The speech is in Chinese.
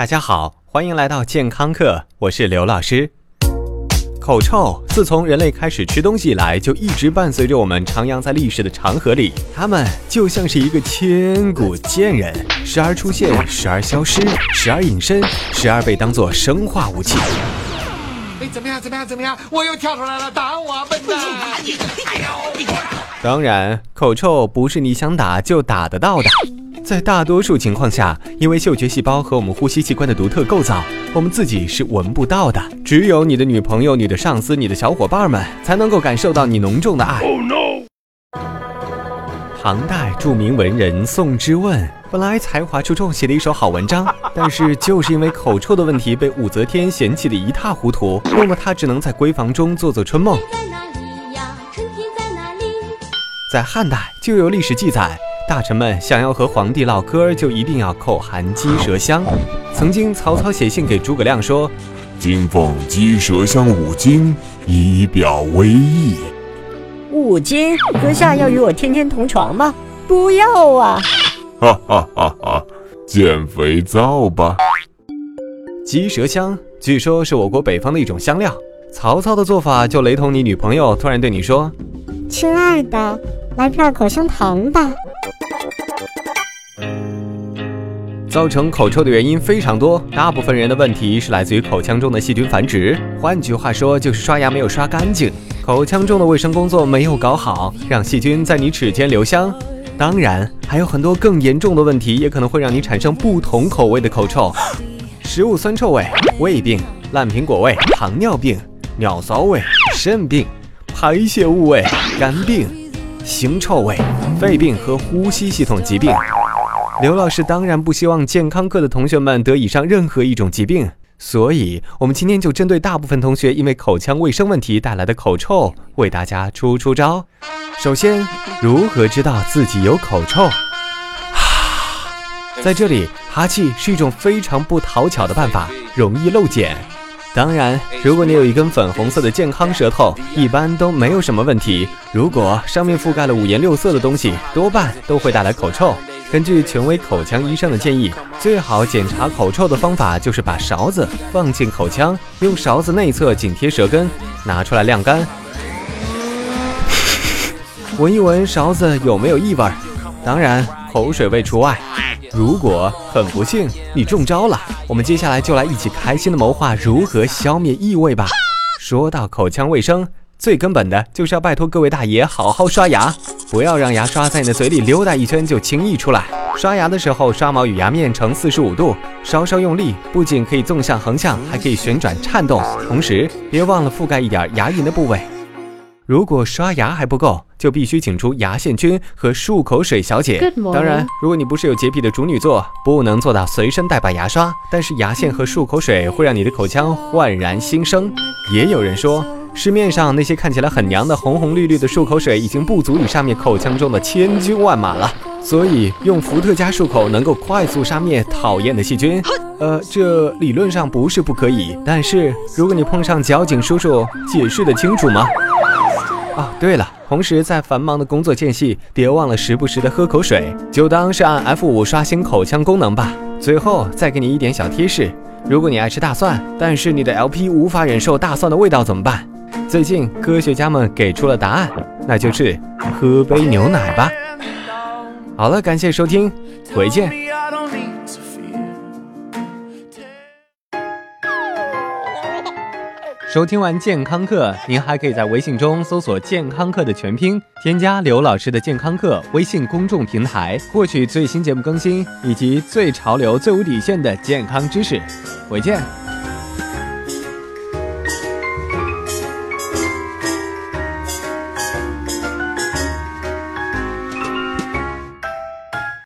大家好，欢迎来到健康课，我是刘老师。口臭自从人类开始吃东西以来，就一直伴随着我们徜徉在历史的长河里。它们就像是一个千古贱人，时而出现，时而消失，时而隐身，时而被当作生化武器。哎，怎么样？怎么样？怎么样？我又跳出来了，打我笨蛋！当然，口臭不是你想打就打得到的。在大多数情况下，因为嗅觉细胞和我们呼吸器官的独特构造，我们自己是闻不到的。只有你的女朋友、你的上司、你的小伙伴们才能够感受到你浓重的爱。唐代著名文人宋之问本来才华出众，写了一首好文章，但是就是因为口臭的问题被武则天嫌弃的一塌糊涂，弄得他只能在闺房中做做春梦。在汉代就有历史记载。大臣们想要和皇帝唠嗑，就一定要口含鸡舌香。曾经曹操写信给诸葛亮说：“今奉鸡舌香五斤，以表威意。”五斤，阁下要与我天天同床吗？不要啊！哈哈哈哈！减肥皂吧。鸡舌香据说是我国北方的一种香料。曹操的做法就雷同你女朋友突然对你说：“亲爱的，来片口香糖吧。”造成口臭的原因非常多，大部分人的问题是来自于口腔中的细菌繁殖。换句话说，就是刷牙没有刷干净，口腔中的卫生工作没有搞好，让细菌在你齿间留香。当然，还有很多更严重的问题，也可能会让你产生不同口味的口臭：食物酸臭味、胃病、烂苹果味、糖尿病、尿骚味、肾病、排泄物味、肝病、腥臭味、肺病和呼吸系统疾病。刘老师当然不希望健康课的同学们得以上任何一种疾病，所以我们今天就针对大部分同学因为口腔卫生问题带来的口臭，为大家出出招。首先，如何知道自己有口臭？在这里，哈气是一种非常不讨巧的办法，容易漏检。当然，如果你有一根粉红色的健康舌头，一般都没有什么问题。如果上面覆盖了五颜六色的东西，多半都会带来口臭。根据权威口腔医生的建议，最好检查口臭的方法就是把勺子放进口腔，用勺子内侧紧贴舌根，拿出来晾干，闻一闻勺子有没有异味，当然口水味除外。如果很不幸你中招了，我们接下来就来一起开心的谋划如何消灭异味吧。说到口腔卫生，最根本的就是要拜托各位大爷好好刷牙。不要让牙刷在你的嘴里溜达一圈就轻易出来。刷牙的时候，刷毛与牙面呈四十五度，稍稍用力，不仅可以纵向、横向，还可以旋转、颤动。同时，别忘了覆盖一点牙龈的部位。如果刷牙还不够，就必须请出牙线菌和漱口水小姐。当然，如果你不是有洁癖的处女座，不能做到随身带把牙刷，但是牙线和漱口水会让你的口腔焕然新生。也有人说。市面上那些看起来很娘的红红绿绿的漱口水，已经不足以杀灭口腔中的千军万马了。所以用伏特加漱口能够快速杀灭讨厌的细菌。呃，这理论上不是不可以，但是如果你碰上交警叔叔，解释得清楚吗？哦，对了，同时在繁忙的工作间隙，别忘了时不时的喝口水，就当是按 F 五刷新口腔功能吧。最后再给你一点小贴士：如果你爱吃大蒜，但是你的 LP 无法忍受大蒜的味道怎么办？最近科学家们给出了答案，那就是喝杯牛奶吧。好了，感谢收听，回见。收听完健康课，您还可以在微信中搜索“健康课”的全拼，添加刘老师的健康课微信公众平台，获取最新节目更新以及最潮流、最无底线的健康知识。回见。